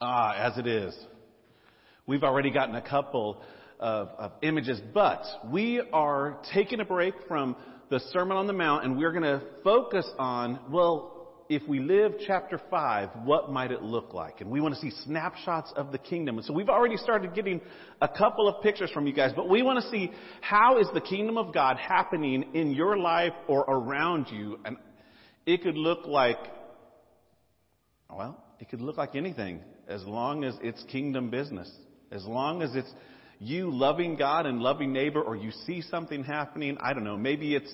Ah, as it is. We've already gotten a couple of, of images, but we are taking a break from the Sermon on the Mount and we're going to focus on, well, if we live chapter 5, what might it look like? And we want to see snapshots of the kingdom. And so we've already started getting a couple of pictures from you guys, but we want to see how is the kingdom of God happening in your life or around you. And it could look like, well, it could look like anything as long as it's kingdom business. As long as it's you loving God and loving neighbor or you see something happening, I don't know, maybe it's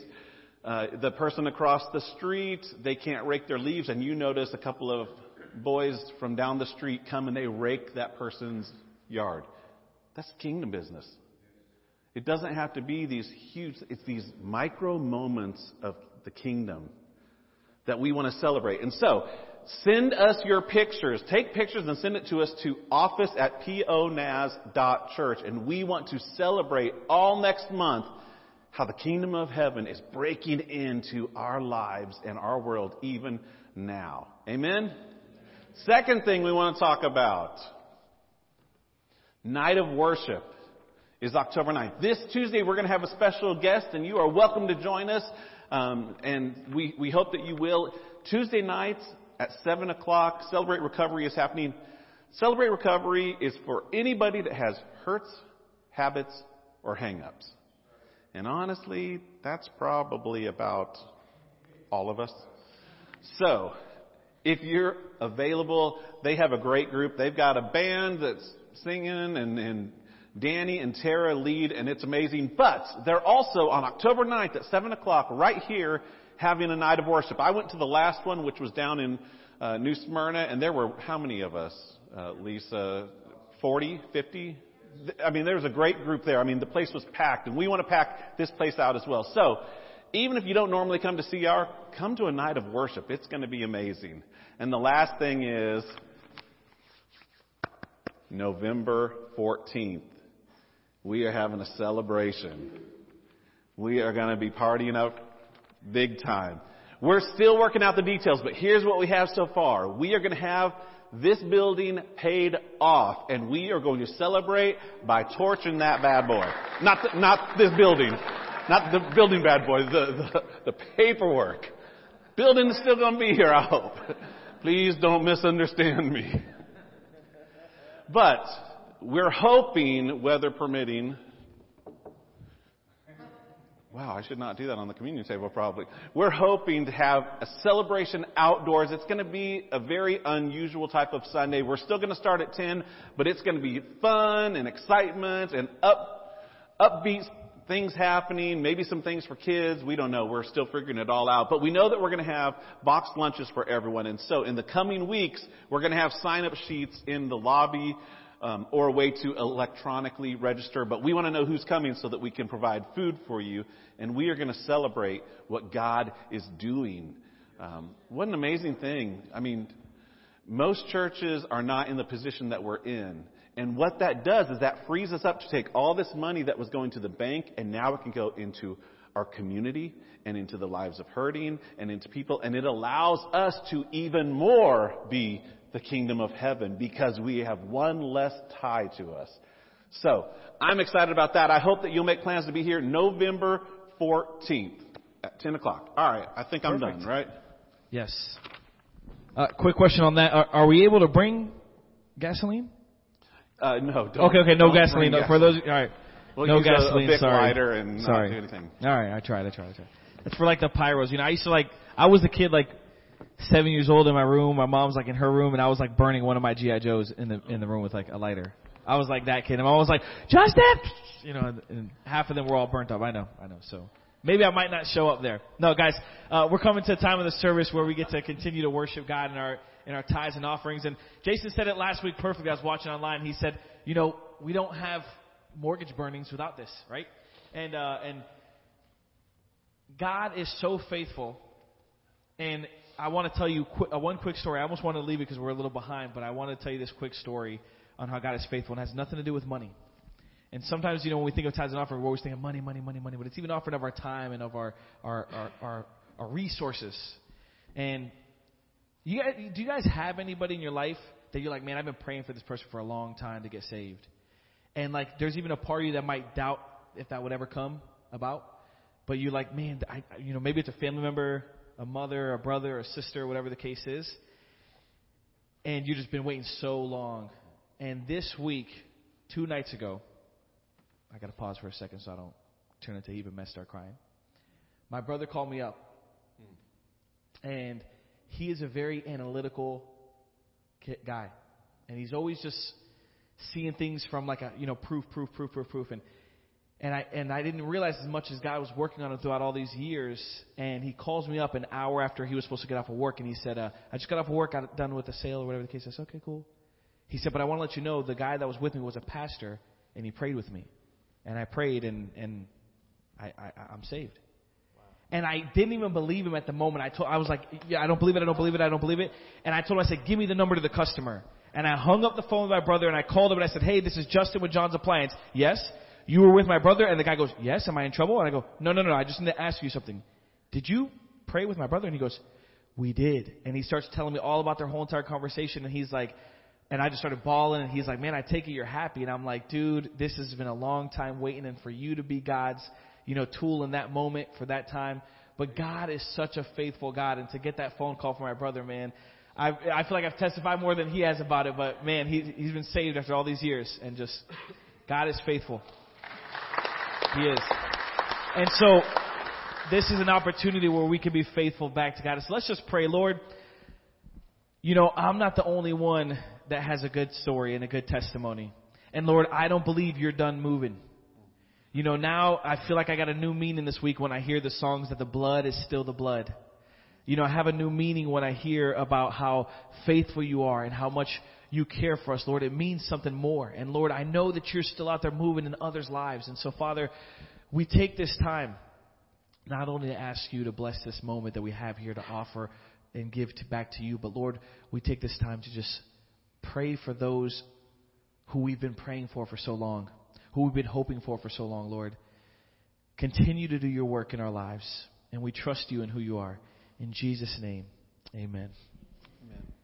uh, the person across the street, they can't rake their leaves, and you notice a couple of boys from down the street come and they rake that person's yard. That's kingdom business. It doesn't have to be these huge, it's these micro moments of the kingdom that we want to celebrate. And so, send us your pictures. Take pictures and send it to us to office at ponaz.church. And we want to celebrate all next month how the kingdom of heaven is breaking into our lives and our world even now. Amen? Second thing we want to talk about. Night of worship is October 9th. This Tuesday we're going to have a special guest and you are welcome to join us. Um, and we, we hope that you will. Tuesday nights at 7 o'clock, Celebrate Recovery is happening. Celebrate Recovery is for anybody that has hurts, habits, or hangups. And honestly, that's probably about all of us. So, if you're available, they have a great group. They've got a band that's singing and, and Danny and Tara lead and it's amazing. But they're also on October 9th at 7 o'clock right here having a night of worship. I went to the last one, which was down in uh, New Smyrna, and there were how many of us, uh, Lisa? 40, 50? I mean, there was a great group there. I mean, the place was packed, and we want to pack this place out as well. So, even if you don't normally come to CR, come to a night of worship. It's going to be amazing. And the last thing is November 14th. We are having a celebration. We are going to be partying up big time. We're still working out the details, but here's what we have so far. We are going to have this building paid off, and we are going to celebrate by torching that bad boy. Not, the, not this building, not the building bad boy, the, the, the paperwork. Building is still going to be here, I hope. Please don't misunderstand me. But we're hoping, weather permitting, Wow, I should not do that on the communion table probably. We're hoping to have a celebration outdoors. It's going to be a very unusual type of Sunday. We're still going to start at 10, but it's going to be fun and excitement and up, upbeat things happening, maybe some things for kids. We don't know. We're still figuring it all out. But we know that we're going to have boxed lunches for everyone. And so in the coming weeks, we're going to have sign up sheets in the lobby um, or a way to electronically register. But we want to know who's coming so that we can provide food for you. And we are going to celebrate what God is doing. Um, what an amazing thing. I mean, most churches are not in the position that we're in. And what that does is that frees us up to take all this money that was going to the bank and now it can go into our community and into the lives of hurting and into people. And it allows us to even more be the kingdom of heaven because we have one less tie to us. So, I'm excited about that. I hope that you'll make plans to be here November 14th at 10 o'clock. All right, I think I'm Perfect. done, right? Yes. Uh, quick question on that. Are, are, we able to bring gasoline? Uh, no. okay, okay, no gasoline. No, for those, all right. We'll no gasoline. A, a sorry. lighter and sorry. All right, I tried. I tried. I tried. It's for like the pyros. You know, I used to like. I was a kid like seven years old in my room. My mom's like in her room, and I was like burning one of my GI Joes in the in the room with like a lighter. I was like that kid. Mom was like, Justin, you know, and, and half of them were all burnt up. I know, I know. So maybe I might not show up there. No, guys, uh, we're coming to a time of the service where we get to continue to worship God in our in our tithes and offerings. And Jason said it last week perfectly. I was watching online. He said, you know, we don't have mortgage burnings without this, right? And uh, and God is so faithful, and I want to tell you qu- uh, one quick story. I almost want to leave it because we're a little behind, but I want to tell you this quick story on how God is faithful and has nothing to do with money. And sometimes, you know, when we think of tithes and offering, we're always thinking money, money, money, money, but it's even offering of our time and of our our our, our, our resources. And you guys, do you guys have anybody in your life that you're like, man, I've been praying for this person for a long time to get saved. And like, there's even a part of you that might doubt if that would ever come about. But you're like, man, I, you know, maybe it's a family member, a mother, a brother, a sister, whatever the case is. And you've just been waiting so long. And this week, two nights ago, I got to pause for a second so I don't turn into even mess start crying. My brother called me up, and he is a very analytical guy, and he's always just seeing things from like a you know proof, proof, proof, proof, proof, and and I and I didn't realize as much as God was working on him throughout all these years. And he calls me up an hour after he was supposed to get off of work, and he said, uh, "I just got off of work, got done with the sale or whatever the case." I said, "Okay, cool." He said, "But I want to let you know the guy that was with me was a pastor, and he prayed with me, and I prayed, and and I, I I'm saved." And I didn't even believe him at the moment. I told, I was like, yeah, I don't believe it, I don't believe it, I don't believe it. And I told him, I said, give me the number to the customer. And I hung up the phone with my brother and I called him and I said, hey, this is Justin with John's Appliance. Yes? You were with my brother? And the guy goes, yes, am I in trouble? And I go, no, no, no, I just need to ask you something. Did you pray with my brother? And he goes, we did. And he starts telling me all about their whole entire conversation and he's like, and I just started bawling and he's like, man, I take it you're happy. And I'm like, dude, this has been a long time waiting and for you to be God's, you know, tool in that moment for that time. But God is such a faithful God, and to get that phone call from my brother, man, I I feel like I've testified more than he has about it. But man, he he's been saved after all these years, and just God is faithful. He is, and so this is an opportunity where we can be faithful back to God. So let's just pray, Lord. You know, I'm not the only one that has a good story and a good testimony. And Lord, I don't believe you're done moving. You know, now I feel like I got a new meaning this week when I hear the songs that the blood is still the blood. You know, I have a new meaning when I hear about how faithful you are and how much you care for us, Lord. It means something more. And Lord, I know that you're still out there moving in others' lives. And so, Father, we take this time not only to ask you to bless this moment that we have here to offer and give to, back to you, but Lord, we take this time to just pray for those who we've been praying for for so long who we've been hoping for for so long, Lord. Continue to do your work in our lives, and we trust you in who you are. In Jesus' name, amen. Amen.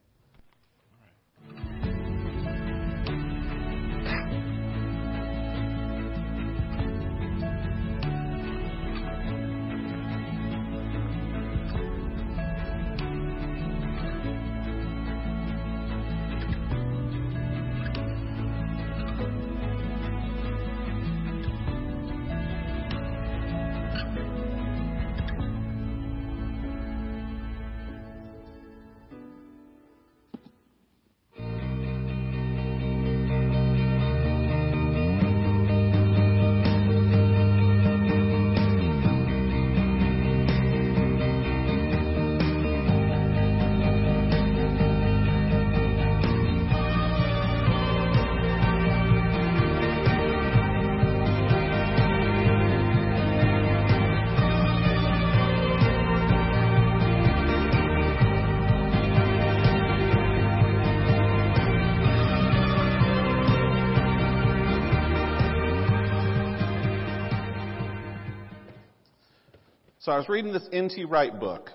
So I was reading this N.T. Wright book,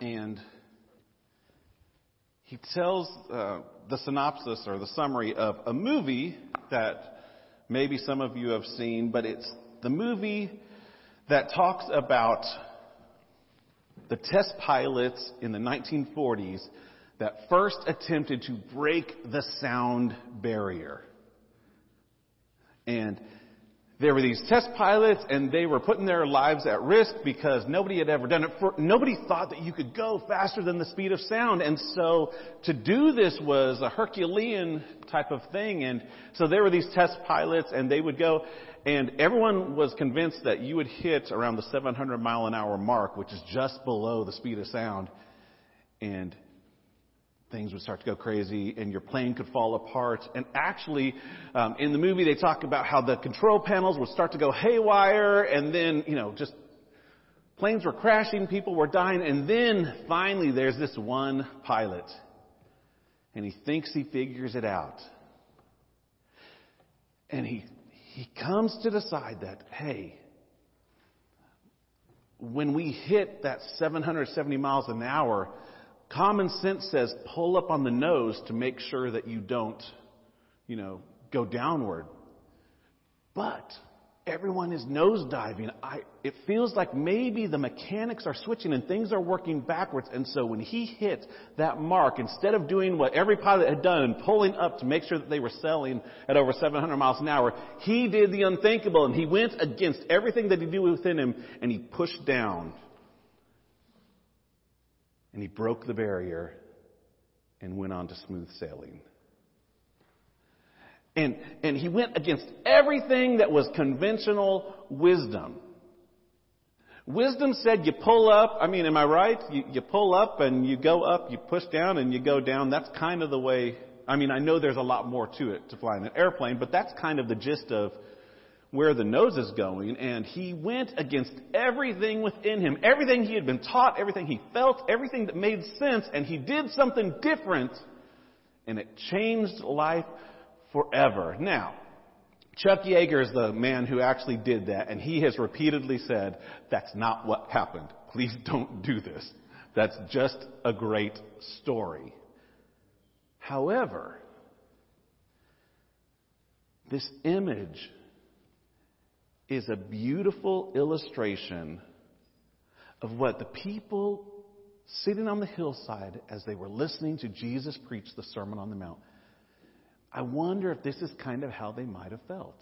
and he tells uh, the synopsis or the summary of a movie that maybe some of you have seen, but it's the movie that talks about the test pilots in the 1940s that first attempted to break the sound barrier. And there were these test pilots and they were putting their lives at risk because nobody had ever done it. For, nobody thought that you could go faster than the speed of sound. And so to do this was a Herculean type of thing. And so there were these test pilots and they would go and everyone was convinced that you would hit around the 700 mile an hour mark, which is just below the speed of sound. And things would start to go crazy and your plane could fall apart. And actually, um, in the movie, they talk about how the control panels would start to go haywire and then, you know, just planes were crashing, people were dying. And then finally, there's this one pilot and he thinks he figures it out. And he, he comes to decide that, hey, when we hit that 770 miles an hour, Common sense says pull up on the nose to make sure that you don't, you know, go downward. But everyone is nosediving. I, it feels like maybe the mechanics are switching and things are working backwards. And so when he hit that mark, instead of doing what every pilot had done pulling up to make sure that they were selling at over 700 miles an hour, he did the unthinkable and he went against everything that he knew within him and he pushed down. And he broke the barrier and went on to smooth sailing. And, and he went against everything that was conventional wisdom. Wisdom said you pull up, I mean, am I right? You, you pull up and you go up, you push down and you go down. That's kind of the way, I mean, I know there's a lot more to it to fly an airplane, but that's kind of the gist of where the nose is going. And he went against everything within him, everything he had been taught, everything he felt, everything that made sense, and he did something different, and it changed life forever. Now, Chuck Yeager is the man who actually did that, and he has repeatedly said, that's not what happened. Please don't do this. That's just a great story. However, this image is a beautiful illustration of what the people sitting on the hillside as they were listening to Jesus preach the Sermon on the Mount I wonder if this is kind of how they might have felt.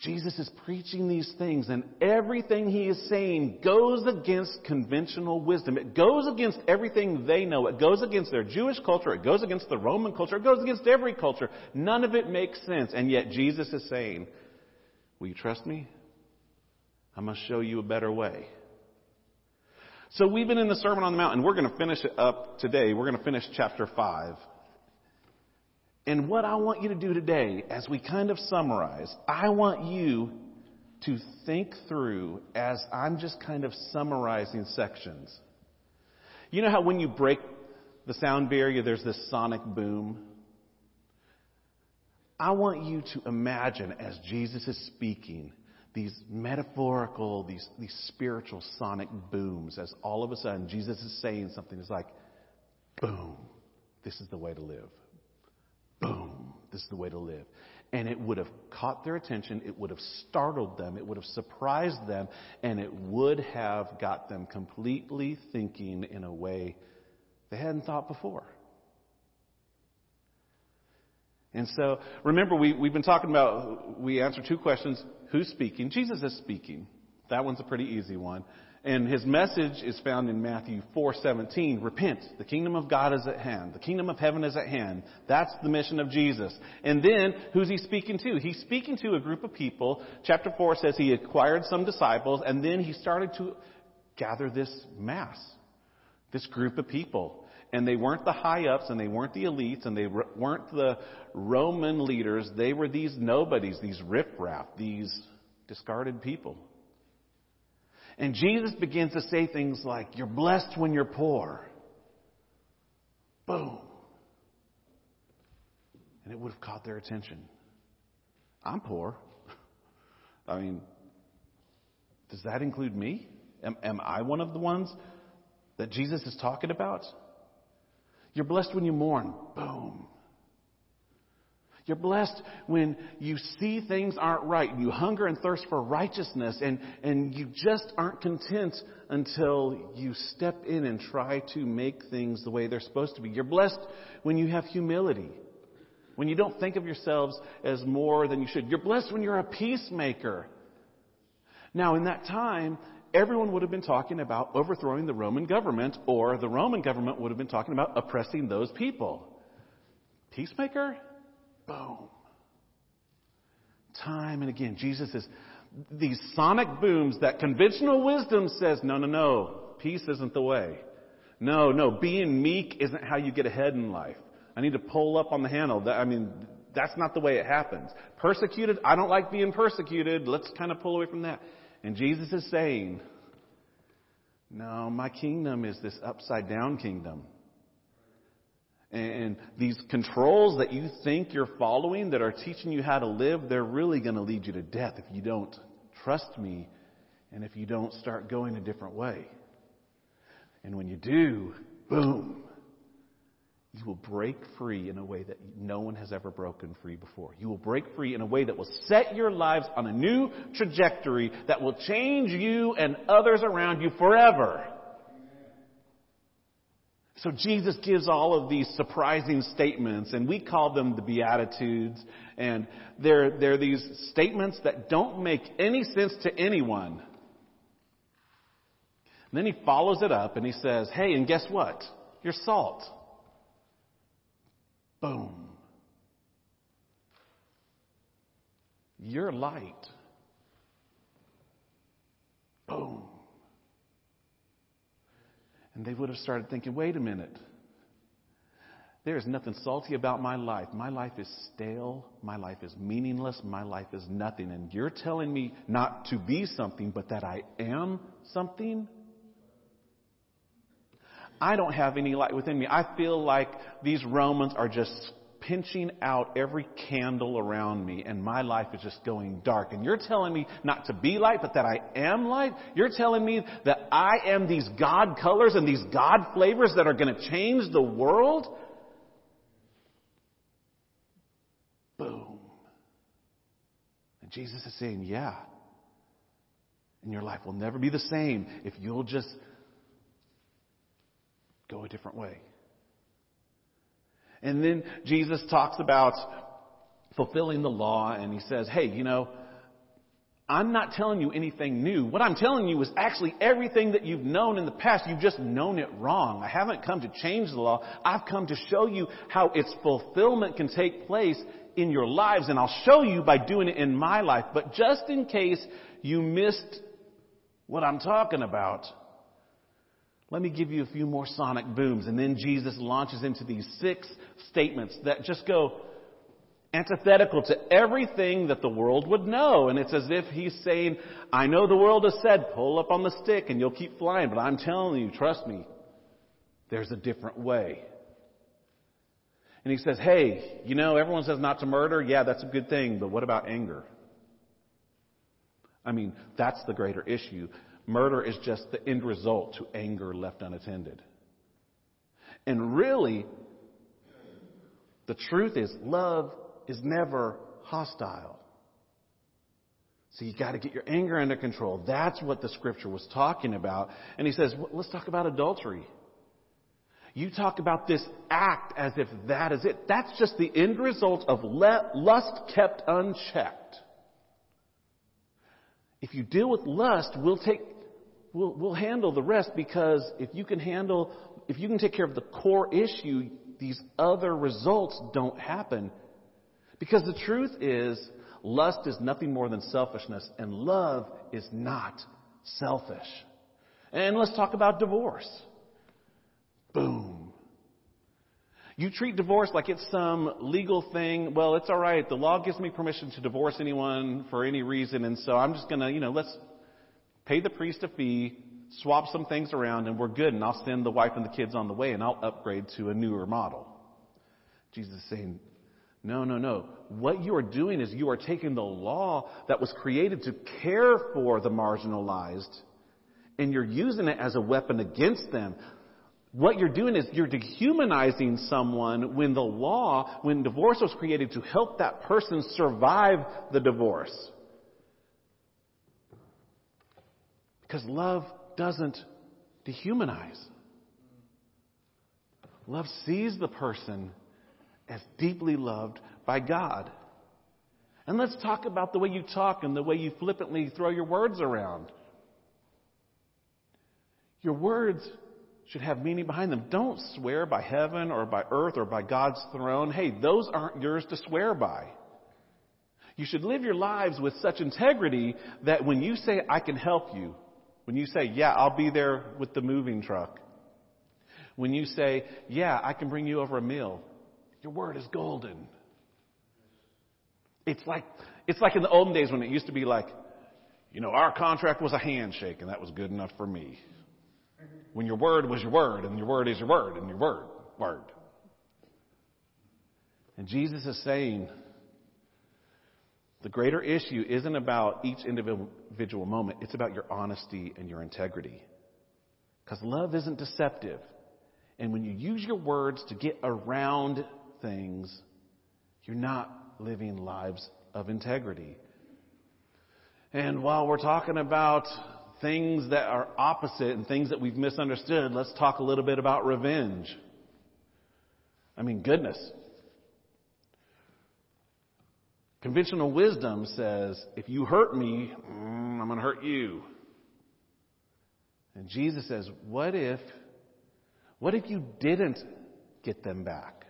Jesus is preaching these things, and everything he is saying goes against conventional wisdom. It goes against everything they know. It goes against their Jewish culture. It goes against the Roman culture. It goes against every culture. None of it makes sense. And yet Jesus is saying, Will you trust me? I must show you a better way. So we've been in the Sermon on the Mount, and we're going to finish it up today. We're going to finish chapter 5. And what I want you to do today, as we kind of summarize, I want you to think through as I'm just kind of summarizing sections. You know how when you break the sound barrier, there's this sonic boom? I want you to imagine as Jesus is speaking, these metaphorical, these, these spiritual sonic booms, as all of a sudden Jesus is saying something. It's like, boom, this is the way to live boom, this is the way to live. And it would have caught their attention, it would have startled them, it would have surprised them, and it would have got them completely thinking in a way they hadn't thought before. And so, remember, we, we've been talking about, we answered two questions. Who's speaking? Jesus is speaking. That one's a pretty easy one. And his message is found in Matthew 4:17. Repent, the kingdom of God is at hand. The kingdom of heaven is at hand. That's the mission of Jesus. And then who's he speaking to? He's speaking to a group of people. Chapter 4 says he acquired some disciples and then he started to gather this mass. This group of people. And they weren't the high ups and they weren't the elites and they weren't the Roman leaders. They were these nobodies, these riffraff, these discarded people. And Jesus begins to say things like, You're blessed when you're poor. Boom. And it would have caught their attention. I'm poor. I mean, does that include me? Am, am I one of the ones that Jesus is talking about? You're blessed when you mourn. Boom. You're blessed when you see things aren't right. And you hunger and thirst for righteousness and, and you just aren't content until you step in and try to make things the way they're supposed to be. You're blessed when you have humility. When you don't think of yourselves as more than you should. You're blessed when you're a peacemaker. Now, in that time, everyone would have been talking about overthrowing the Roman government, or the Roman government would have been talking about oppressing those people. Peacemaker? Boom. Time and again, Jesus is these sonic booms that conventional wisdom says, no, no, no, peace isn't the way. No, no, being meek isn't how you get ahead in life. I need to pull up on the handle. I mean, that's not the way it happens. Persecuted, I don't like being persecuted. Let's kind of pull away from that. And Jesus is saying, no, my kingdom is this upside down kingdom. And these controls that you think you're following that are teaching you how to live, they're really going to lead you to death if you don't trust me and if you don't start going a different way. And when you do, boom, you will break free in a way that no one has ever broken free before. You will break free in a way that will set your lives on a new trajectory that will change you and others around you forever. So Jesus gives all of these surprising statements, and we call them the Beatitudes, and they're, they're these statements that don't make any sense to anyone. And then he follows it up and he says, Hey, and guess what? You're salt. Boom. You're light. Boom. And they would have started thinking, wait a minute. There is nothing salty about my life. My life is stale. My life is meaningless. My life is nothing. And you're telling me not to be something, but that I am something? I don't have any light within me. I feel like these Romans are just pinching out every candle around me and my life is just going dark. And you're telling me not to be light, but that I am light? You're telling me that I am these God colors and these God flavors that are going to change the world? Boom. And Jesus is saying, yeah. And your life will never be the same if you'll just go a different way. And then Jesus talks about fulfilling the law and he says, hey, you know, I'm not telling you anything new. What I'm telling you is actually everything that you've known in the past. You've just known it wrong. I haven't come to change the law. I've come to show you how its fulfillment can take place in your lives and I'll show you by doing it in my life. But just in case you missed what I'm talking about, let me give you a few more sonic booms. And then Jesus launches into these six statements that just go antithetical to everything that the world would know. And it's as if he's saying, I know the world has said, pull up on the stick and you'll keep flying, but I'm telling you, trust me, there's a different way. And he says, hey, you know, everyone says not to murder. Yeah, that's a good thing, but what about anger? I mean, that's the greater issue. Murder is just the end result to anger left unattended. And really, the truth is, love is never hostile. So you got to get your anger under control. That's what the scripture was talking about. And he says, let's talk about adultery. You talk about this act as if that is it. That's just the end result of lust kept unchecked. If you deal with lust, we'll take we'll, we'll handle the rest because if you can handle, if you can take care of the core issue, these other results don't happen. Because the truth is, lust is nothing more than selfishness, and love is not selfish. And let's talk about divorce. Boom. You treat divorce like it's some legal thing. Well, it's all right. The law gives me permission to divorce anyone for any reason, and so I'm just to, you know, let's pay the priest a fee, swap some things around, and we're good, and I'll send the wife and the kids on the way, and I'll upgrade to a newer model. Jesus is saying, no, no, no. What you are doing is you are taking the law that was created to care for the marginalized, and you're using it as a weapon against them. What you're doing is you're dehumanizing someone when the law, when divorce was created to help that person survive the divorce. Because love doesn't dehumanize. Love sees the person as deeply loved by God. And let's talk about the way you talk and the way you flippantly throw your words around. Your words should have meaning behind them. Don't swear by heaven or by earth or by God's throne. Hey, those aren't yours to swear by. You should live your lives with such integrity that when you say, I can help you, when you say, yeah, I'll be there with the moving truck. When you say, yeah, I can bring you over a meal. Your word is golden. It's like, it's like in the olden days when it used to be like, you know, our contract was a handshake and that was good enough for me. When your word was your word and your word is your word and your word, word. And Jesus is saying, the greater issue isn't about each individual moment, it's about your honesty and your integrity. Because love isn't deceptive. And when you use your words to get around things, you're not living lives of integrity. And while we're talking about things that are opposite and things that we've misunderstood, let's talk a little bit about revenge. I mean, goodness. Conventional wisdom says, if you hurt me, mm, I'm going to hurt you. And Jesus says, what if, what if you didn't get them back?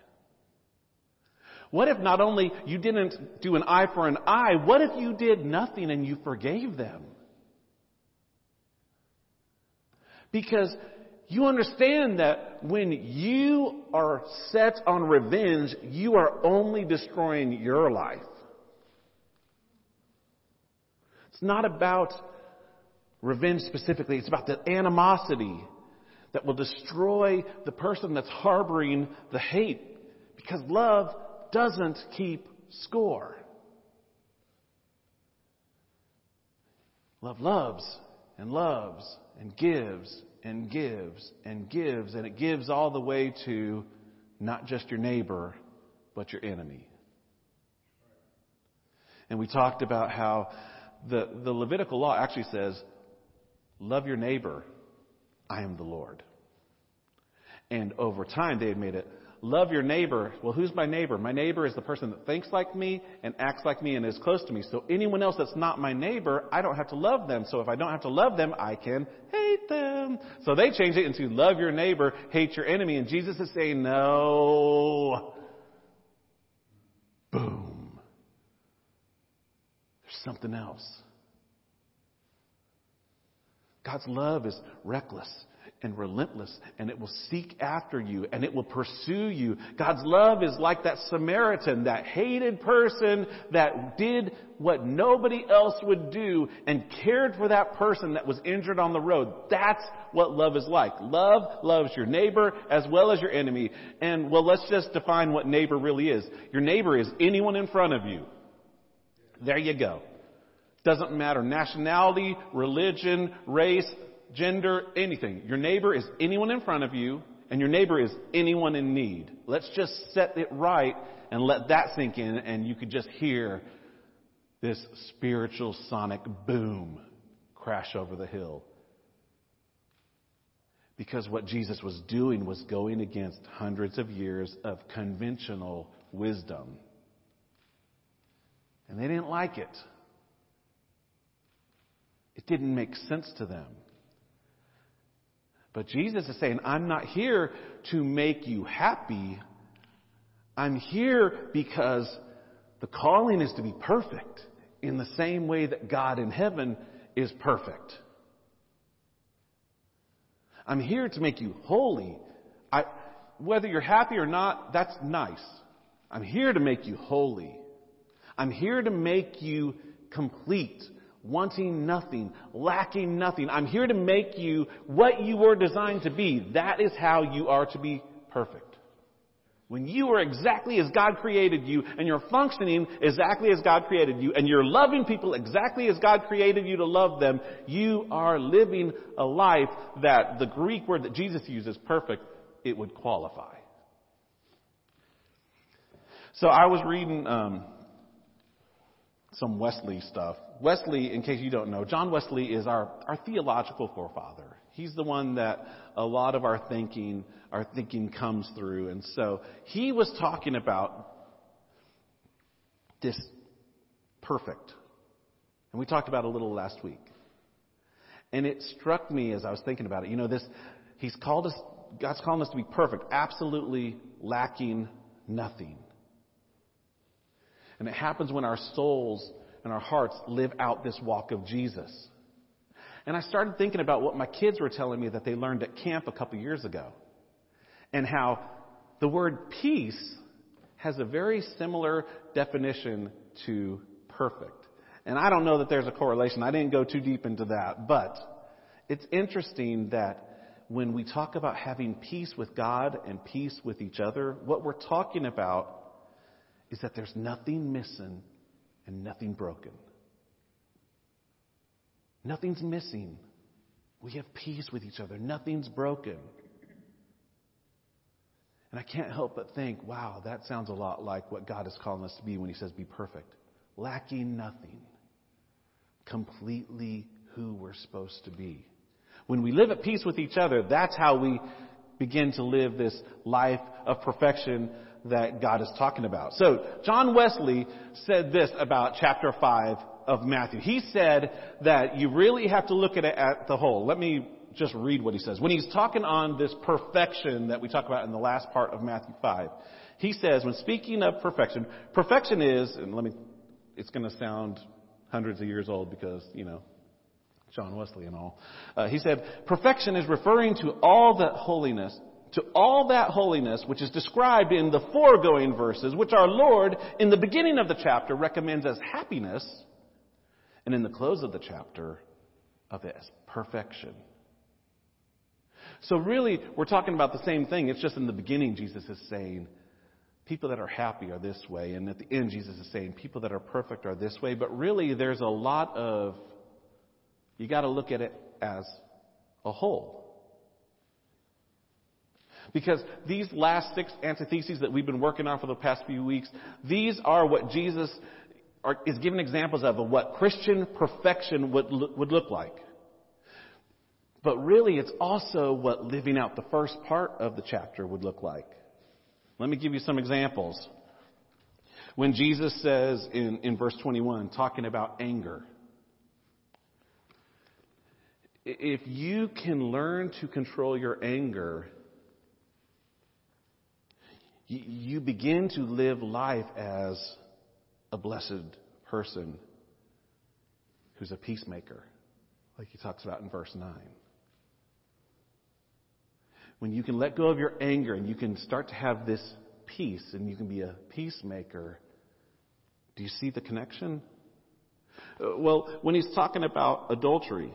What if not only you didn't do an eye for an eye, what if you did nothing and you forgave them? Because you understand that when you are set on revenge, you are only destroying your life. It's not about revenge specifically, it's about the animosity that will destroy the person that's harboring the hate because love doesn't keep score. Love loves and loves and gives and gives and gives, and it gives all the way to not just your neighbor, but your enemy. And we talked about how the, the Levitical law actually says, Love your neighbor, I am the Lord. And over time, they had made it, Love your neighbor. Well, who's my neighbor? My neighbor is the person that thinks like me and acts like me and is close to me. So anyone else that's not my neighbor, I don't have to love them. So if I don't have to love them, I can hate them. So they changed it into love your neighbor, hate your enemy. And Jesus is saying, no. Boom. Something else. God's love is reckless and relentless and it will seek after you and it will pursue you. God's love is like that Samaritan, that hated person that did what nobody else would do and cared for that person that was injured on the road. That's what love is like. Love loves your neighbor as well as your enemy. And well, let's just define what neighbor really is. Your neighbor is anyone in front of you. There you go. Doesn't matter nationality, religion, race, gender, anything. Your neighbor is anyone in front of you, and your neighbor is anyone in need. Let's just set it right and let that sink in, and you could just hear this spiritual sonic boom crash over the hill. Because what Jesus was doing was going against hundreds of years of conventional wisdom. And they didn't like it. It didn't make sense to them. But Jesus is saying, I'm not here to make you happy. I'm here because the calling is to be perfect in the same way that God in heaven is perfect. I'm here to make you holy. I, whether you're happy or not, that's nice. I'm here to make you holy. I'm here to make you complete wanting nothing, lacking nothing. I'm here to make you what you were designed to be. That is how you are to be perfect. When you are exactly as God created you and you're functioning exactly as God created you and you're loving people exactly as God created you to love them, you are living a life that the Greek word that Jesus uses, perfect, it would qualify. So I was reading um, some Wesley stuff. Wesley, in case you don't know, John Wesley is our, our theological forefather. He's the one that a lot of our thinking, our thinking comes through. And so he was talking about this perfect. And we talked about it a little last week. And it struck me as I was thinking about it. You know, this, he's called us, God's calling us to be perfect, absolutely lacking nothing. And it happens when our souls and our hearts live out this walk of Jesus. And I started thinking about what my kids were telling me that they learned at camp a couple years ago. And how the word peace has a very similar definition to perfect. And I don't know that there's a correlation. I didn't go too deep into that. But it's interesting that when we talk about having peace with God and peace with each other, what we're talking about is that there's nothing missing and nothing broken. Nothing's missing. We have peace with each other. Nothing's broken. And I can't help but think, wow, that sounds a lot like what God is calling us to be when He says, be perfect. Lacking nothing. Completely who we're supposed to be. When we live at peace with each other, that's how we begin to live this life of perfection that God is talking about. So, John Wesley said this about chapter 5 of Matthew. He said that you really have to look at it at the whole. Let me just read what he says. When he's talking on this perfection that we talk about in the last part of Matthew 5, he says, when speaking of perfection, perfection is, and let me, it's going to sound hundreds of years old because, you know, John Wesley and all. Uh, he said, perfection is referring to all that holiness, to all that holiness which is described in the foregoing verses, which our Lord, in the beginning of the chapter, recommends as happiness, and in the close of the chapter, of it as perfection. So really, we're talking about the same thing. It's just in the beginning, Jesus is saying, people that are happy are this way. And at the end, Jesus is saying, people that are perfect are this way. But really, there's a lot of you got to look at it as a whole. Because these last six antitheses that we've been working on for the past few weeks, these are what Jesus are, is giving examples of, of what Christian perfection would, would look like. But really, it's also what living out the first part of the chapter would look like. Let me give you some examples. When Jesus says in, in verse 21, talking about anger, if you can learn to control your anger, you begin to live life as a blessed person who's a peacemaker, like he talks about in verse 9. When you can let go of your anger and you can start to have this peace and you can be a peacemaker, do you see the connection? Uh, well, when he's talking about adultery,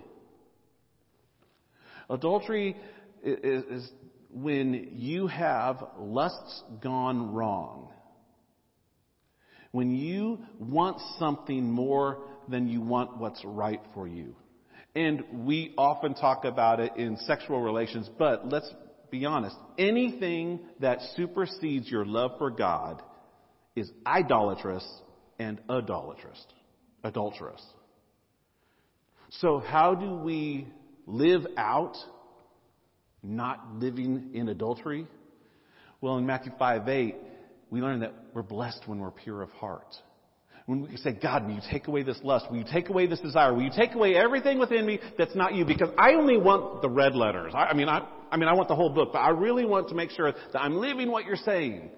Adultery is, is when you have lusts gone wrong. When you want something more than you want what's right for you. And we often talk about it in sexual relations, but let's be honest. Anything that supersedes your love for God is idolatrous and adulterous. Adulterous. So how do we live out not living in adultery? Well, in Matthew 5 8, we learn that we're blessed when we're pure of heart. When we say, God, will you take away this lust? Will you take away this desire? Will you take away everything within me that's not you? Because I only want the red letters. I, I mean, I, I mean, I want the whole book, but I really want to make sure that I'm living what you're saying.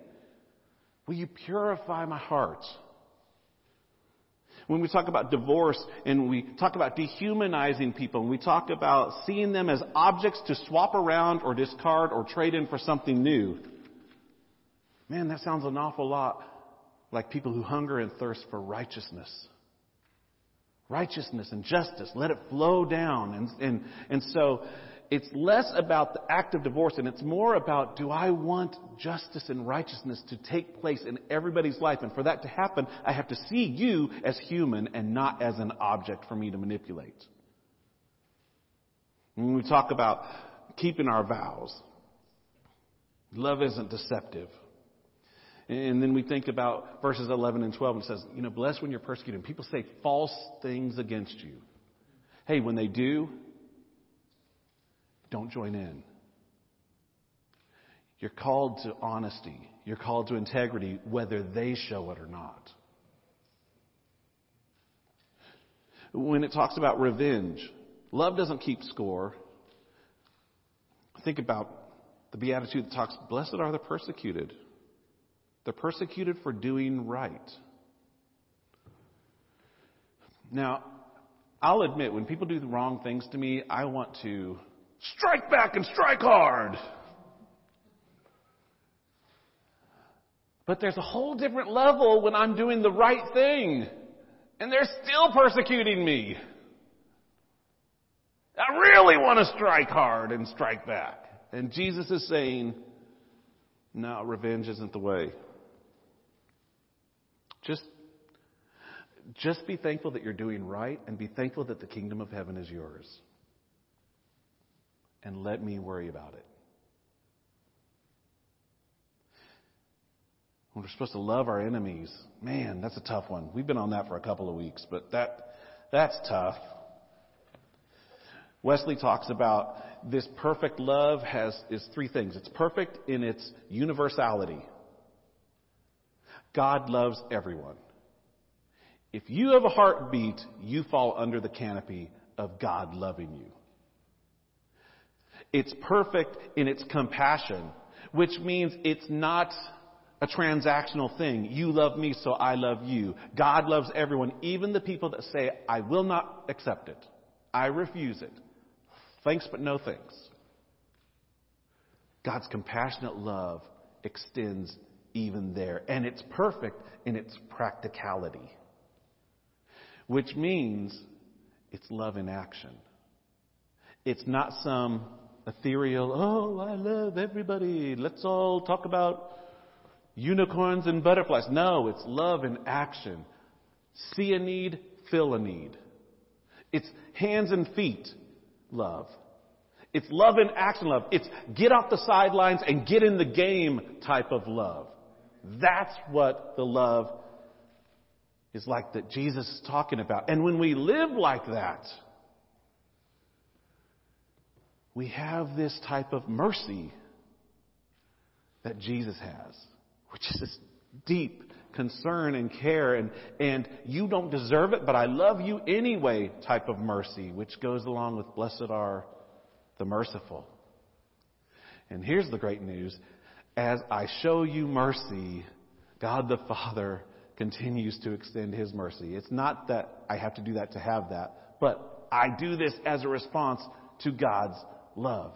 Will you purify my heart? When we talk about divorce and we talk about dehumanizing people and we talk about seeing them as objects to swap around or discard or trade in for something new, man, that sounds an awful lot like people who hunger and thirst for righteousness. Righteousness and justice. Let it flow down. And, and, and so it's less about the act of divorce and it's more about do I want justice and righteousness to take place in everybody's life? And for that to happen, I have to see you as human and not as an object for me to manipulate. When we talk about keeping our vows, love isn't deceptive. And then we think about verses 11 and 12 and it says, you know, bless when you're persecuted. People say false things against you. Hey, when they do, don't join in. You're called to honesty. You're called to integrity, whether they show it or not. When it talks about revenge, love doesn't keep score. Think about the Beatitude that talks, blessed are the persecuted. They're persecuted for doing right. Now, I'll admit, when people do the wrong things to me, I want to Strike back and strike hard. But there's a whole different level when I'm doing the right thing and they're still persecuting me. I really want to strike hard and strike back. And Jesus is saying, no, revenge isn't the way. Just, just be thankful that you're doing right and be thankful that the kingdom of heaven is yours. And let me worry about it. We're supposed to love our enemies. Man, that's a tough one. We've been on that for a couple of weeks, but that, that's tough. Wesley talks about this perfect love has, is three things. It's perfect in its universality. God loves everyone. If you have a heartbeat, you fall under the canopy of God loving you. It's perfect in its compassion, which means it's not a transactional thing. You love me, so I love you. God loves everyone, even the people that say, I will not accept it. I refuse it. Thanks, but no thanks. God's compassionate love extends even there. And it's perfect in its practicality, which means it's love in action. It's not some ethereal, oh, I love everybody. Let's all talk about unicorns and butterflies. No, it's love in action. See a need, fill a need. It's hands and feet love. It's love in action love. It's get off the sidelines and get in the game type of love. That's what the love is like that Jesus is talking about. And when we live like that, we have this type of mercy that Jesus has, which is this deep concern and care and, and you don't deserve it, but I love you anyway type of mercy, which goes along with blessed are the merciful. And here's the great news. As I show you mercy, God the Father continues to extend His mercy. It's not that I have to do that to have that, but I do this as a response to God's love.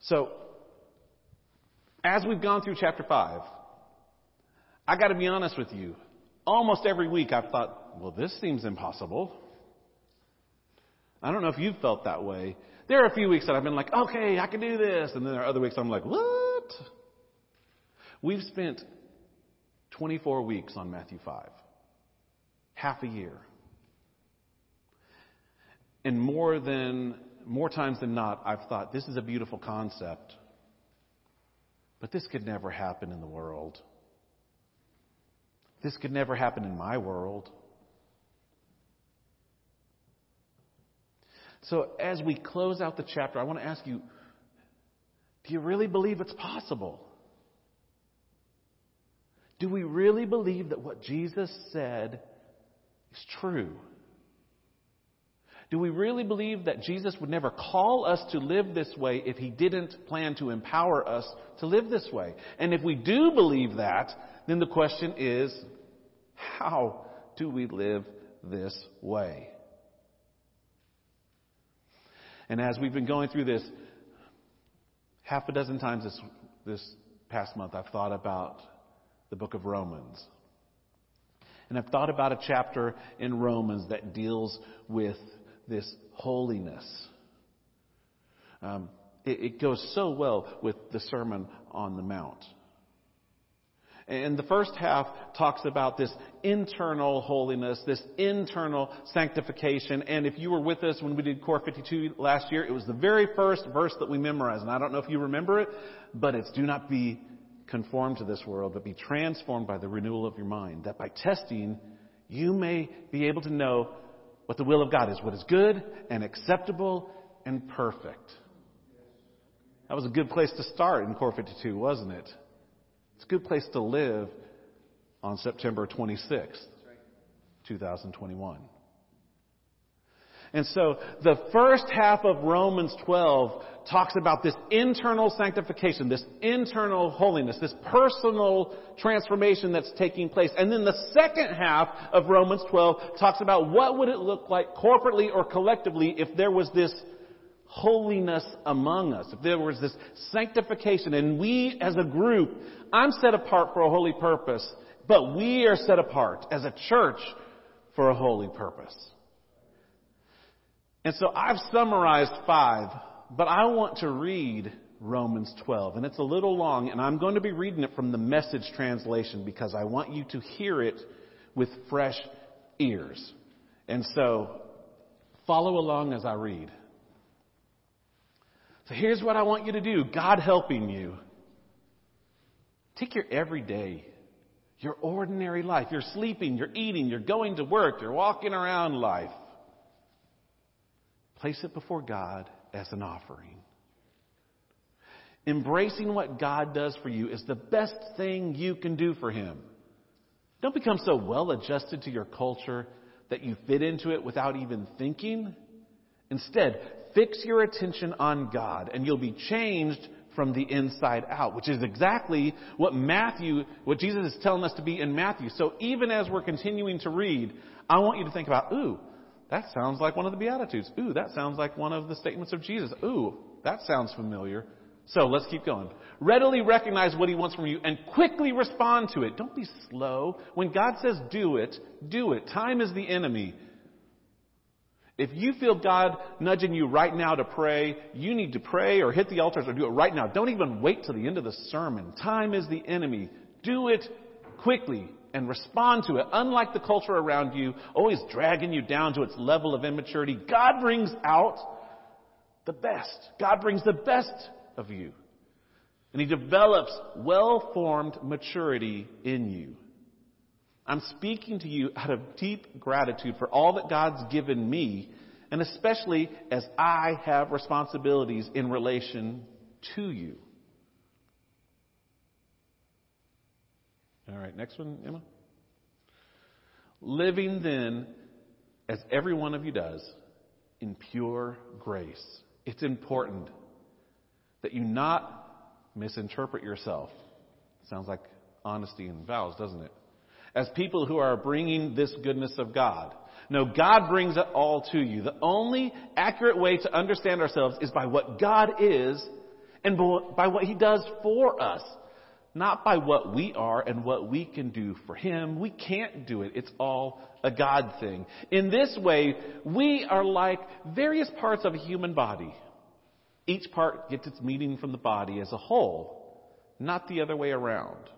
So, as we've gone through chapter 5, I got to be honest with you. Almost every week I've thought, well, this seems impossible. I don't know if you've felt that way. There are a few weeks that I've been like, okay, I can do this. And then there are other weeks I'm like, what? We've spent 24 weeks on Matthew 5. Half a year. And more than, more times than not, I've thought, this is a beautiful concept. But this could never happen in the world. This could never happen in my world. So, as we close out the chapter, I want to ask you do you really believe it's possible? Do we really believe that what Jesus said is true? Do we really believe that Jesus would never call us to live this way if he didn't plan to empower us to live this way? And if we do believe that, then the question is, how do we live this way? And as we've been going through this, half a dozen times this, this past month, I've thought about the book of Romans. And I've thought about a chapter in Romans that deals with this holiness. Um, it, it goes so well with the Sermon on the Mount. And the first half talks about this internal holiness, this internal sanctification. And if you were with us when we did Core 52 last year, it was the very first verse that we memorized. And I don't know if you remember it, but it's do not be conformed to this world, but be transformed by the renewal of your mind. That by testing, you may be able to know what the will of God is, what is good and acceptable and perfect. That was a good place to start in Core 52, wasn't it? It's a good place to live on September 26th, 2021. And so the first half of Romans 12 talks about this internal sanctification, this internal holiness, this personal transformation that's taking place. And then the second half of Romans 12 talks about what would it look like corporately or collectively if there was this holiness among us, if there was this sanctification and we as a group, I'm set apart for a holy purpose, but we are set apart as a church for a holy purpose. And so I've summarized five, but I want to read Romans 12. And it's a little long, and I'm going to be reading it from the message translation because I want you to hear it with fresh ears. And so Follow along as I read. So here's what I want you to do God helping you. Take your everyday, your ordinary life. You're sleeping, you're eating, you're going to work, you're walking around life. Place it before God as an offering. Embracing what God does for you is the best thing you can do for Him. Don't become so well adjusted to your culture that you fit into it without even thinking. Instead, fix your attention on God and you'll be changed from the inside out, which is exactly what Matthew, what Jesus is telling us to be in Matthew. So even as we're continuing to read, I want you to think about, ooh, that sounds like one of the Beatitudes. Ooh, that sounds like one of the statements of Jesus. Ooh, that sounds familiar. So let's keep going. Readily recognize what he wants from you and quickly respond to it. Don't be slow. When God says do it, do it. Time is the enemy. If you feel God nudging you right now to pray, you need to pray or hit the altars or do it right now. Don't even wait till the end of the sermon. Time is the enemy. Do it quickly and respond to it. Unlike the culture around you, always dragging you down to its level of immaturity, God brings out the best. God brings the best of you. And He develops well formed maturity in you. I'm speaking to you out of deep gratitude for all that God's given me, and especially as I have responsibilities in relation to you. All right, next one, Emma. Living then, as every one of you does, in pure grace. It's important that you not misinterpret yourself. Sounds like honesty and vows, doesn't it? As people who are bringing this goodness of God. No, God brings it all to you. The only accurate way to understand ourselves is by what God is and by what He does for us. Not by what we are and what we can do for Him. We can't do it. It's all a God thing. In this way, we are like various parts of a human body. Each part gets its meaning from the body as a whole, not the other way around.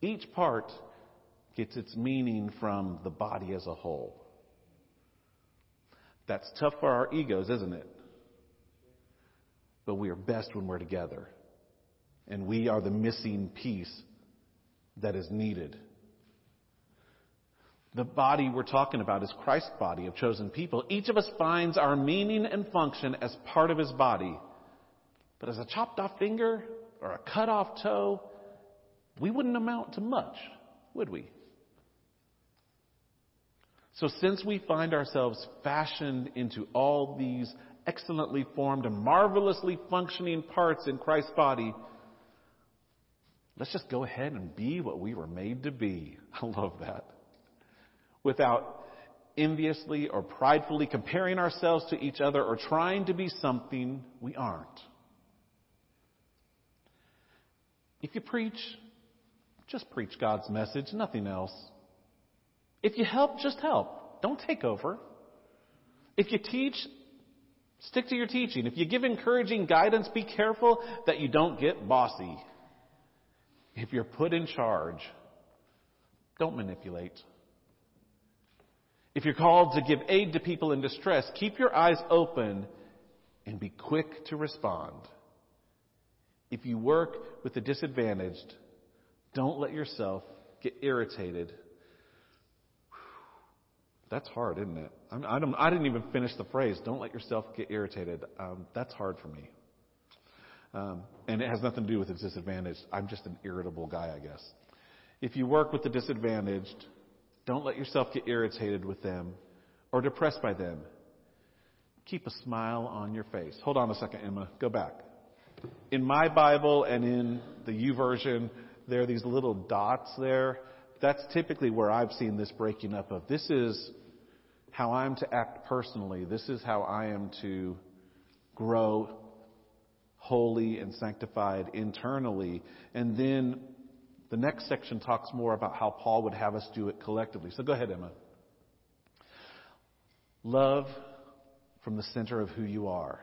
Each part gets its meaning from the body as a whole. That's tough for our egos, isn't it? But we are best when we're together. And we are the missing piece that is needed. The body we're talking about is Christ's body of chosen people. Each of us finds our meaning and function as part of his body. But as a chopped off finger or a cut off toe, we wouldn't amount to much, would we? So since we find ourselves fashioned into all these excellently formed and marvelously functioning parts in Christ's body, let's just go ahead and be what we were made to be. I love that without enviously or pridefully comparing ourselves to each other or trying to be something we aren't. If you preach, just preach God's message, nothing else. If you help, just help. Don't take over. If you teach, stick to your teaching. If you give encouraging guidance, be careful that you don't get bossy. If you're put in charge, don't manipulate. If you're called to give aid to people in distress, keep your eyes open and be quick to respond. If you work with the disadvantaged, don't let yourself get irritated. That's hard, isn't it? I, don't, I didn't even finish the phrase. Don't let yourself get irritated. Um, that's hard for me. Um, and it has nothing to do with the disadvantaged. I'm just an irritable guy, I guess. If you work with the disadvantaged, don't let yourself get irritated with them or depressed by them. Keep a smile on your face. Hold on a second, Emma. Go back. In my Bible and in the YouVersion, there are these little dots there. That's typically where I've seen this breaking up of this is how I'm to act personally. This is how I am to grow holy and sanctified internally. And then the next section talks more about how Paul would have us do it collectively. So go ahead, Emma. Love from the center of who you are.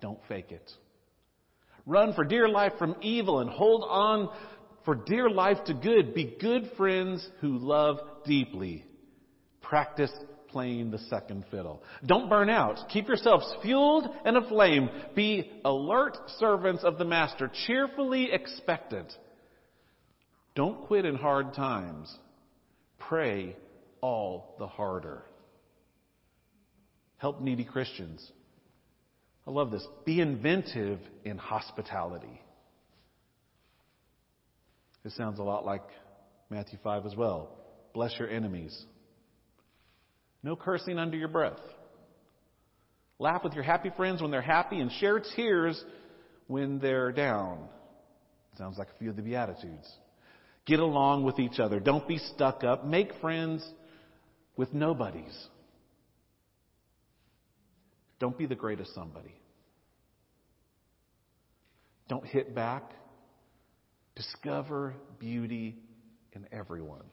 Don't fake it. Run for dear life from evil and hold on for dear life to good. Be good friends who love deeply. Practice playing the second fiddle. Don't burn out. Keep yourselves fueled and aflame. Be alert servants of the Master, cheerfully expectant. Don't quit in hard times. Pray all the harder. Help needy Christians. I love this. Be inventive in hospitality. This sounds a lot like Matthew 5 as well. Bless your enemies. No cursing under your breath. Laugh with your happy friends when they're happy and share tears when they're down. Sounds like a few of the Beatitudes. Get along with each other. Don't be stuck up. Make friends with nobodies. Don't be the greatest somebody. Don't hit back. Discover beauty in everyone.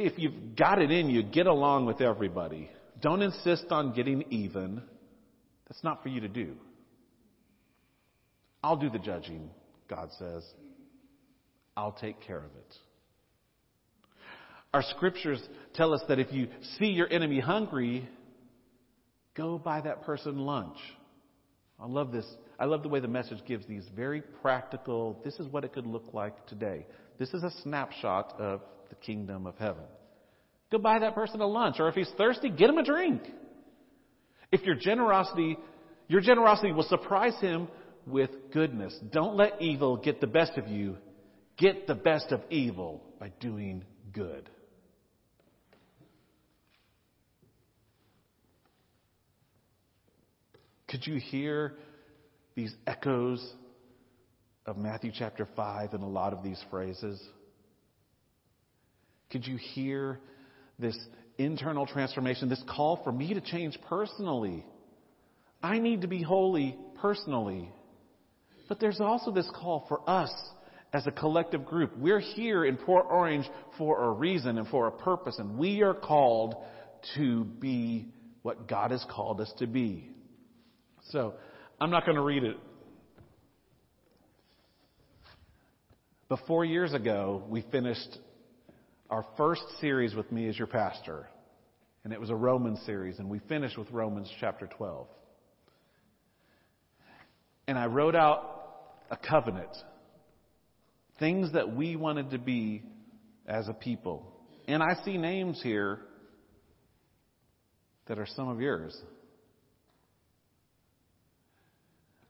If you've got it in you, get along with everybody. Don't insist on getting even. That's not for you to do. I'll do the judging, God says. I'll take care of it. Our scriptures tell us that if you see your enemy hungry, go buy that person lunch. I love this. I love the way the message gives these very practical, this is what it could look like today. This is a snapshot of the kingdom of heaven. Go buy that person a lunch, or if he's thirsty, get him a drink. If your generosity, your generosity will surprise him with goodness. Don't let evil get the best of you. Get the best of evil by doing good. Could you hear these echoes of Matthew chapter 5 in a lot of these phrases? Could you hear this internal transformation, this call for me to change personally? I need to be holy personally. But there's also this call for us as a collective group. We're here in Port Orange for a reason and for a purpose, and we are called to be what God has called us to be. So, I'm not going to read it. But four years ago, we finished our first series with me as your pastor. And it was a Romans series, and we finished with Romans chapter 12. And I wrote out a covenant. Things that we wanted to be as a people. And I see names here that are some of yours.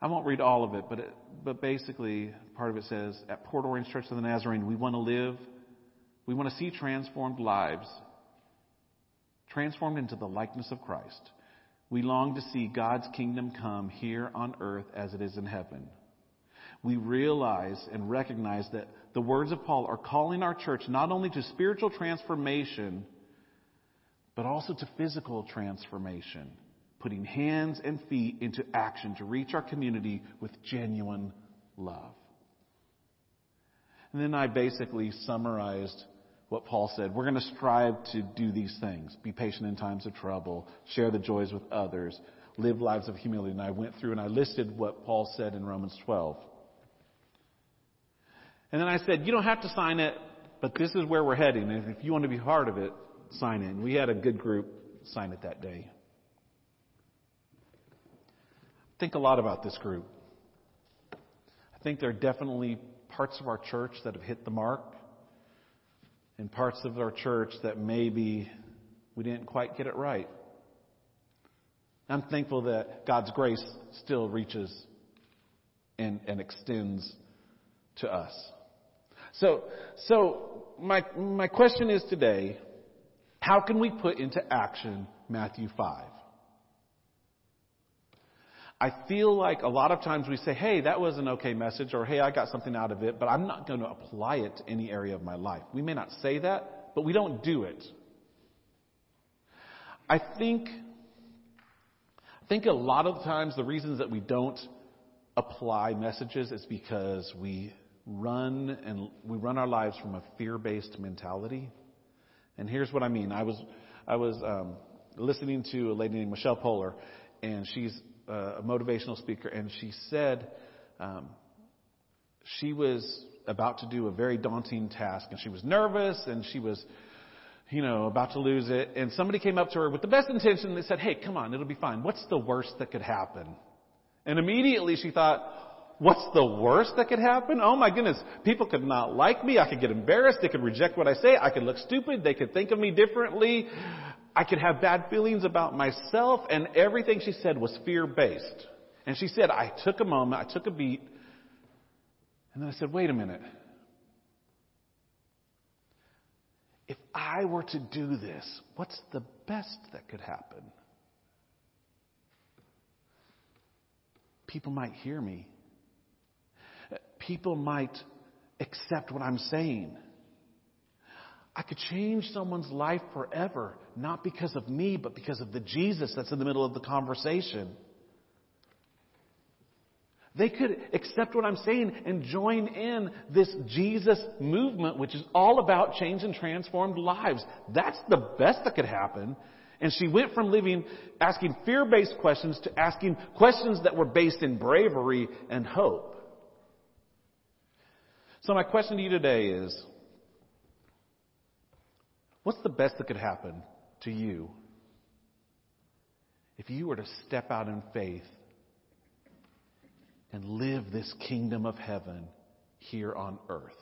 I won't read all of it, but it, but basically, part of it says at Port Orange Church of the Nazarene, we want to live, we want to see transformed lives, transformed into the likeness of Christ. We long to see God's kingdom come here on earth as it is in heaven. We realize and recognize that the words of Paul are calling our church not only to spiritual transformation, but also to physical transformation putting hands and feet into action to reach our community with genuine love. And then I basically summarized what Paul said. We're going to strive to do these things be patient in times of trouble, share the joys with others, live lives of humility. And I went through and I listed what Paul said in Romans 12. And then I said, You don't have to sign it, but this is where we're heading. And if you want to be part of it, sign. And we had a good group sign it that day. think a lot about this group. I think there are definitely parts of our church that have hit the mark, and parts of our church that maybe we didn't quite get it right. I'm thankful that God's grace still reaches and, and extends to us. So, so my, my question is today, how can we put into action Matthew 5? I feel like a lot of times we say, hey, that was an okay message, or hey, I got something out of it, but I'm not going to apply it to any area of my life. We may not say that, but we don't do it. I think, I think a lot of times the reasons that we don't apply messages is because we run and we run our lives from a fear-based mentality. And here's what I mean. I was, I was um, listening to a lady named Michelle Poler, and she's a motivational speaker, and she said um, she was about to do a very daunting task, and she was nervous, and she was you know, about to lose it. And somebody came up to her with the best intention. They said, Hey, come on, it'll be fine. What's the worst that could happen? And immediately she thought, What's the worst that could happen? Oh my goodness. People could not like me. I could get embarrassed. They could reject what I say. I could look stupid. They could think of me differently. I could have bad feelings about myself. And everything she said was fear based. And she said, I took a moment, I took a beat, and then I said, wait a minute. If I were to do this, what's the best that could happen? People might hear me. People might accept what I'm saying. I could change someone's life forever, not because of me, but because of the Jesus that's in the middle of the conversation. They could accept what I'm saying and join in this Jesus movement, which is all about change and transformed lives. That's the best that could happen. And she went from living, asking fear-based questions to asking questions that were based in bravery and hope. So my question to you today is, what's the best that could happen to you if you were to step out in faith and live this kingdom of heaven here on earth.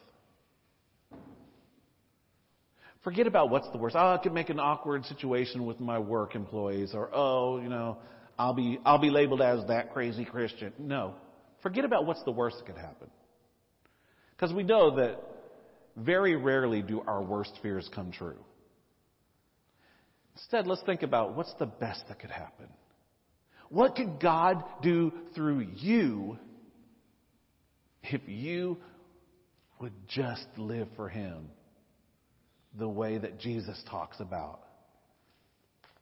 Forget about what's the worst. Oh, I could make an awkward situation with my work employees, or oh, you know, I'll be I'll be labeled as that crazy Christian. No, forget about what's the worst that could happen, because we know that very rarely do our worst fears come true. Instead, let's think about what's the best that could happen. What could God do through you if you would just live for Him the way that Jesus talks about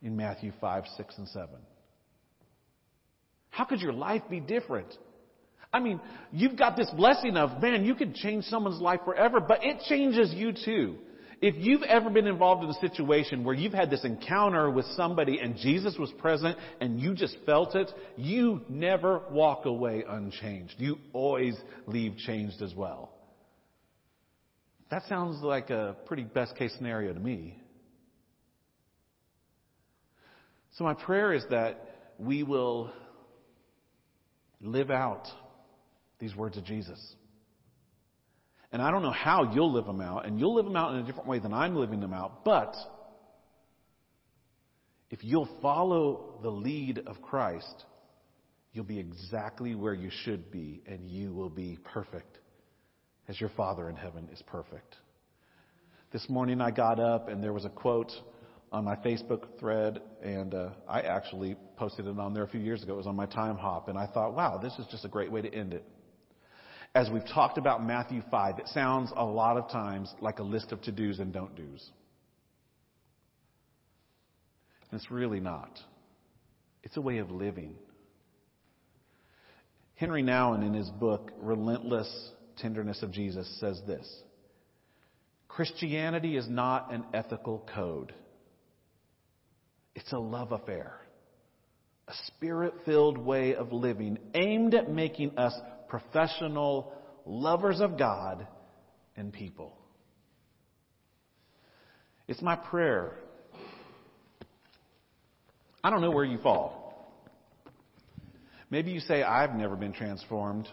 in Matthew 5, 6, and 7? How could your life be different? I mean, you've got this blessing of, man, you could change someone's life forever, but it changes you too. If you've ever been involved in a situation where you've had this encounter with somebody and Jesus was present and you just felt it, you never walk away unchanged. You always leave changed as well. That sounds like a pretty best case scenario to me. So my prayer is that we will live out these words of Jesus. And I don't know how you'll live them out, and you'll live them out in a different way than I'm living them out, but if you'll follow the lead of Christ, you'll be exactly where you should be, and you will be perfect as your Father in heaven is perfect. This morning I got up, and there was a quote on my Facebook thread, and uh, I actually posted it on there a few years ago. It was on my Timehop, and I thought, wow, this is just a great way to end it as we've talked about Matthew 5, it sounds a lot of times like a list of to dos and don't dos. And it's really not. It's a way of living. Henry Nouwen, in his book, Relentless Tenderness of Jesus, says this Christianity is not an ethical code, it's a love affair, a spirit filled way of living aimed at making us professional lovers of God and people. It's my prayer. I don't know where you fall. Maybe you say, I've never been transformed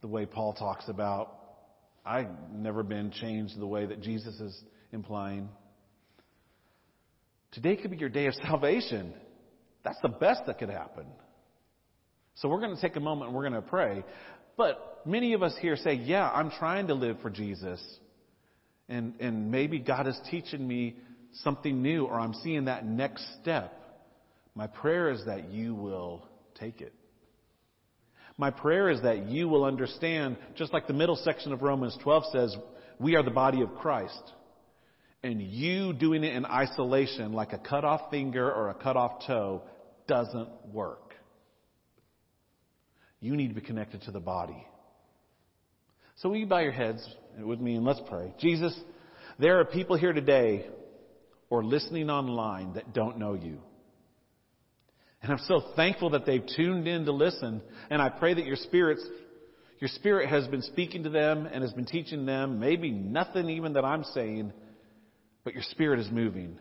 the way Paul talks about. I've never been changed the way that Jesus is implying. Today could be your day of salvation. That's the best that could happen. So we're going to take a moment and we're going to pray. But many of us here say, yeah, I'm trying to live for Jesus. And, and maybe God is teaching me something new or I'm seeing that next step. My prayer is that you will take it. My prayer is that you will understand, just like the middle section of Romans 12 says, we are the body of Christ. And you doing it in isolation, like a cut off finger or a cut off toe, doesn't work. You need to be connected to the body. So will you bow your heads with me and let's pray. Jesus, there are people here today or listening online that don't know you. And I'm so thankful that they've tuned in to listen. And I pray that your spirits, your spirit has been speaking to them and has been teaching them maybe nothing even that I'm saying, but your spirit is moving.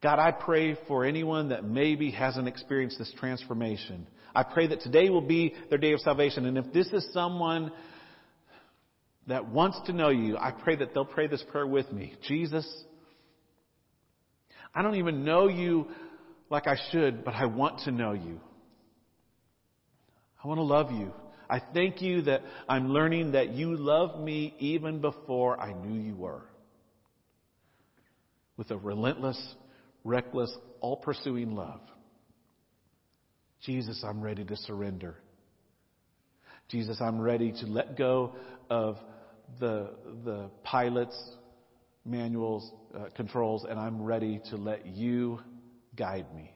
God, I pray for anyone that maybe hasn't experienced this transformation. I pray that today will be their day of salvation. And if this is someone that wants to know you, I pray that they'll pray this prayer with me. Jesus, I don't even know you like I should, but I want to know you. I want to love you. I thank you that I'm learning that you love me even before I knew you were. With a relentless, reckless, all pursuing love. Jesus, I'm ready to surrender. Jesus, I'm ready to let go of the, the pilot's manuals, uh, controls, and I'm ready to let you guide me.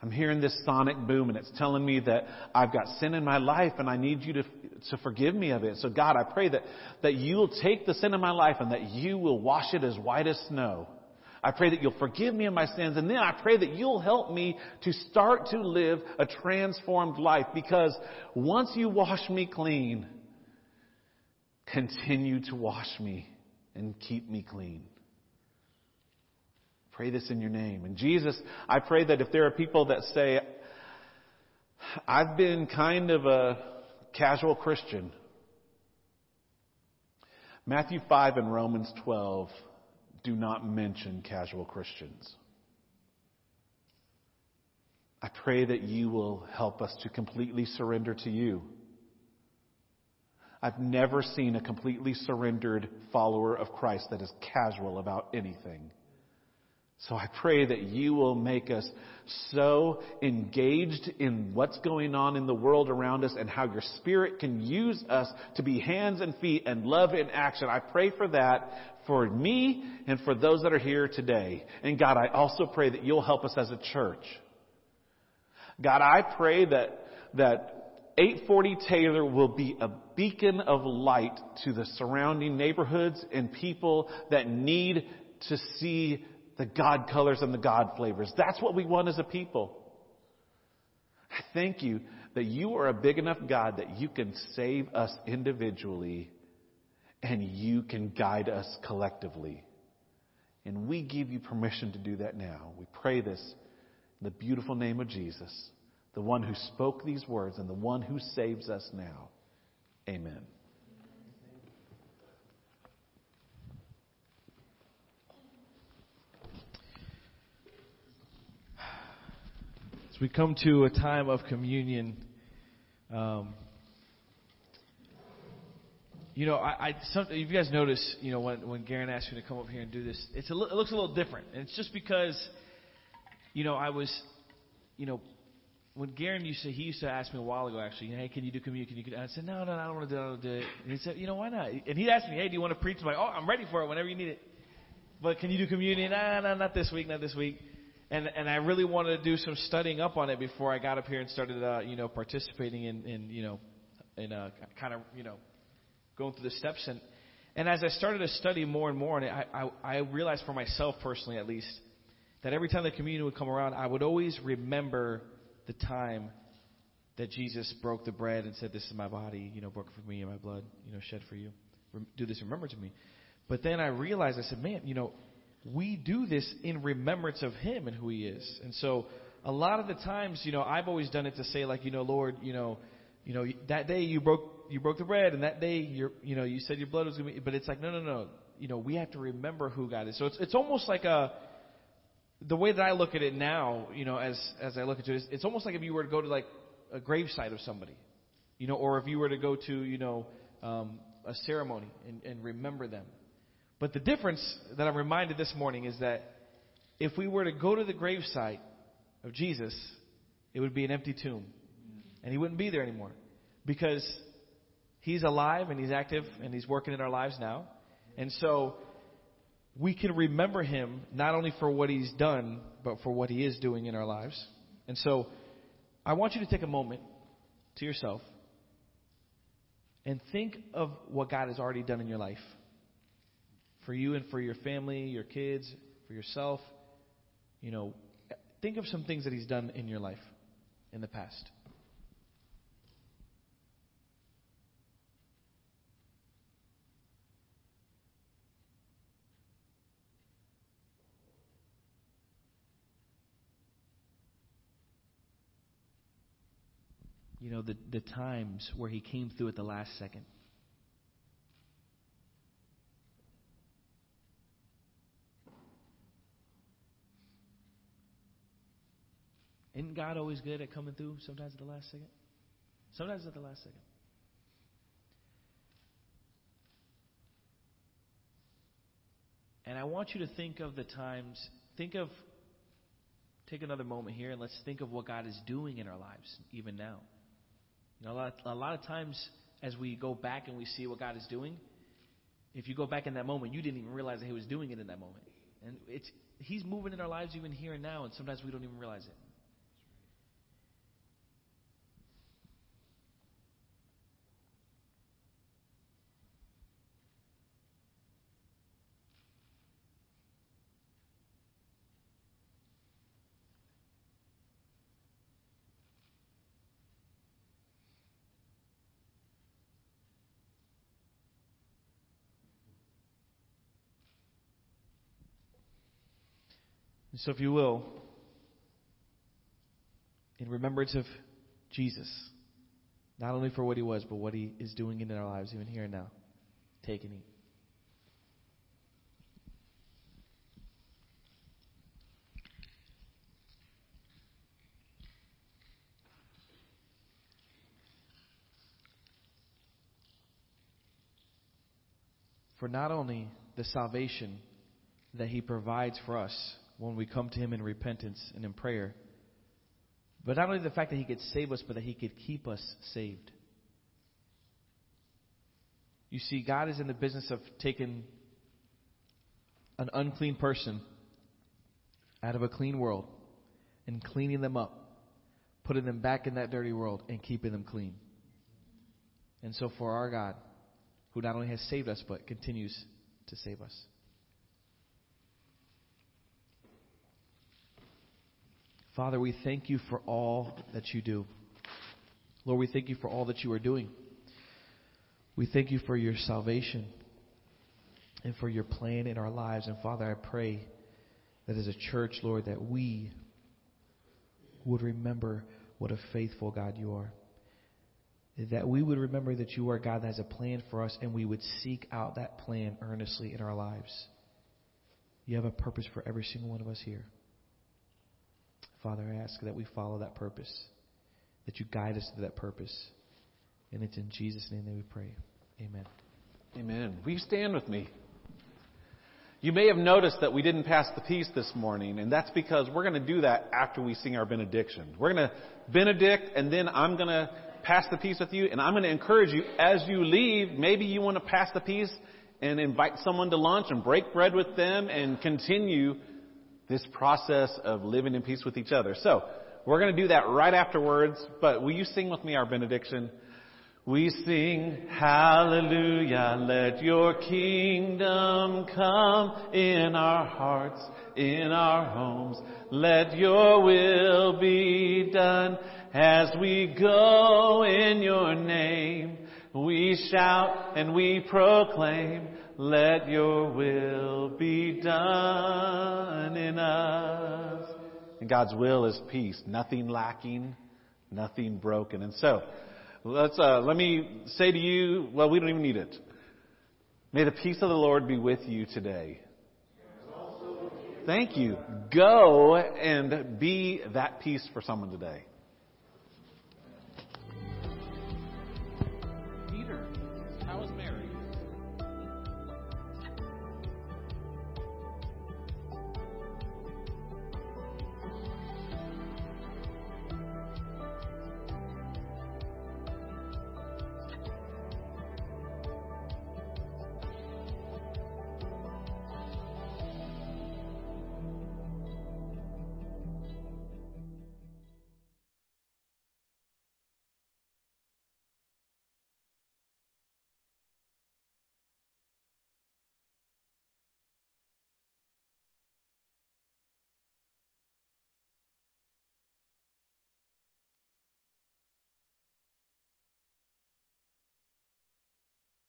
I'm hearing this sonic boom and it's telling me that I've got sin in my life and I need you to, to forgive me of it. So God, I pray that, that you'll take the sin in my life and that you will wash it as white as snow. I pray that you'll forgive me of my sins and then I pray that you'll help me to start to live a transformed life because once you wash me clean, continue to wash me and keep me clean. Pray this in your name. And Jesus, I pray that if there are people that say, I've been kind of a casual Christian. Matthew 5 and Romans 12 do not mention casual Christians. I pray that you will help us to completely surrender to you. I've never seen a completely surrendered follower of Christ that is casual about anything. So I pray that you will make us so engaged in what's going on in the world around us and how your spirit can use us to be hands and feet and love in action. I pray for that for me and for those that are here today. And God, I also pray that you'll help us as a church. God, I pray that, that 840 Taylor will be a beacon of light to the surrounding neighborhoods and people that need to see the God colors and the God flavors. That's what we want as a people. I thank you that you are a big enough God that you can save us individually and you can guide us collectively. And we give you permission to do that now. We pray this in the beautiful name of Jesus, the one who spoke these words and the one who saves us now. Amen. As we come to a time of communion, um, you know, I, I some, if you guys notice, you know, when when Garen asked me to come up here and do this, it's a, it looks a little different, and it's just because, you know, I was, you know, when Garen used to, he used to ask me a while ago, actually, hey, can you do communion? Can you? And I said, no, no, no I don't want to do it. I don't do it. And he said, you know, why not? And he asked me, hey, do you want to preach? I'm like, oh, I'm ready for it whenever you need it. But can you do communion? Nah, nah, not this week, not this week and and I really wanted to do some studying up on it before I got up here and started, uh, you know, participating in, in you know, in uh, kind of, you know, going through the steps. And and as I started to study more and more, and I, I I realized for myself personally, at least, that every time the communion would come around, I would always remember the time that Jesus broke the bread and said, "This is my body, you know, broken for me and my blood, you know, shed for you. Do this, remember to me." But then I realized, I said, "Man, you know." we do this in remembrance of Him and who He is. And so, a lot of the times, you know, I've always done it to say, like, you know, Lord, you know, you know, that day you broke you broke the bread, and that day you you know, you said your blood was going to be. But it's like, no, no, no. You know, we have to remember who God is. So it's it's almost like a the way that I look at it now, you know, as as I look at it, it's almost like if you were to go to like a gravesite of somebody, you know, or if you were to go to, you know, um, a ceremony and, and remember them. But the difference that I'm reminded this morning is that if we were to go to the gravesite of Jesus, it would be an empty tomb. And he wouldn't be there anymore. Because he's alive and he's active and he's working in our lives now. And so we can remember him not only for what he's done, but for what he is doing in our lives. And so I want you to take a moment to yourself and think of what God has already done in your life for you and for your family, your kids, for yourself. You know, think of some things that He's done in your life in the past. You know, the, the times where He came through at the last second. Isn't God always good at coming through sometimes at the last second? Sometimes at the last second. And I want you to think of the times, think of, take another moment here and let's think of what God is doing in our lives, even now. You know, a lot, a lot of times as we go back and we see what God is doing, if you go back in that moment, you didn't even realize that He was doing it in that moment. And it's, He's moving in our lives even here and now, and sometimes we don't even realize it. So, if you will, in remembrance of Jesus, not only for what he was, but what he is doing in our lives, even here and now, take and eat. For not only the salvation that he provides for us when we come to Him in repentance and in prayer. But not only the fact that He could save us, but that He could keep us saved. You see, God is in the business of taking an unclean person out of a clean world and cleaning them up, putting them back in that dirty world and keeping them clean. And so, for our God, who not only has saved us, but continues to save us. Father, we thank you for all that you do. Lord, we thank you for all that you are doing. We thank you for your salvation and for your plan in our lives. And Father, I pray that as a church, Lord, that we would remember what a faithful God you are. That we would remember that you are God that has a plan for us and we would seek out that plan earnestly in our lives. You have a purpose for every single one of us here. Father, I ask that we follow that purpose, that you guide us to that purpose. And it's in Jesus' name that we pray. Amen. Amen. Will you stand with me? You may have noticed that we didn't pass the peace this morning, and that's because we're going to do that after we sing our benediction. We're going to benedict, and then I'm going to pass the peace with you, and I'm going to encourage you as you leave, maybe you want to pass the peace and invite someone to lunch and break bread with them and continue this process of living in peace with each other. So, we're going to do that right afterwards, but will you sing with me our benediction? We sing, Hallelujah, let your kingdom come in our hearts, in our homes. Let your will be done as we go in your name. We shout and we proclaim, let your will be done in us. And God's will is peace, nothing lacking, nothing broken. And so, let's, uh, let me say to you, well, we don't even need it. May the peace of the Lord be with you today. Thank you. Go and be that peace for someone today.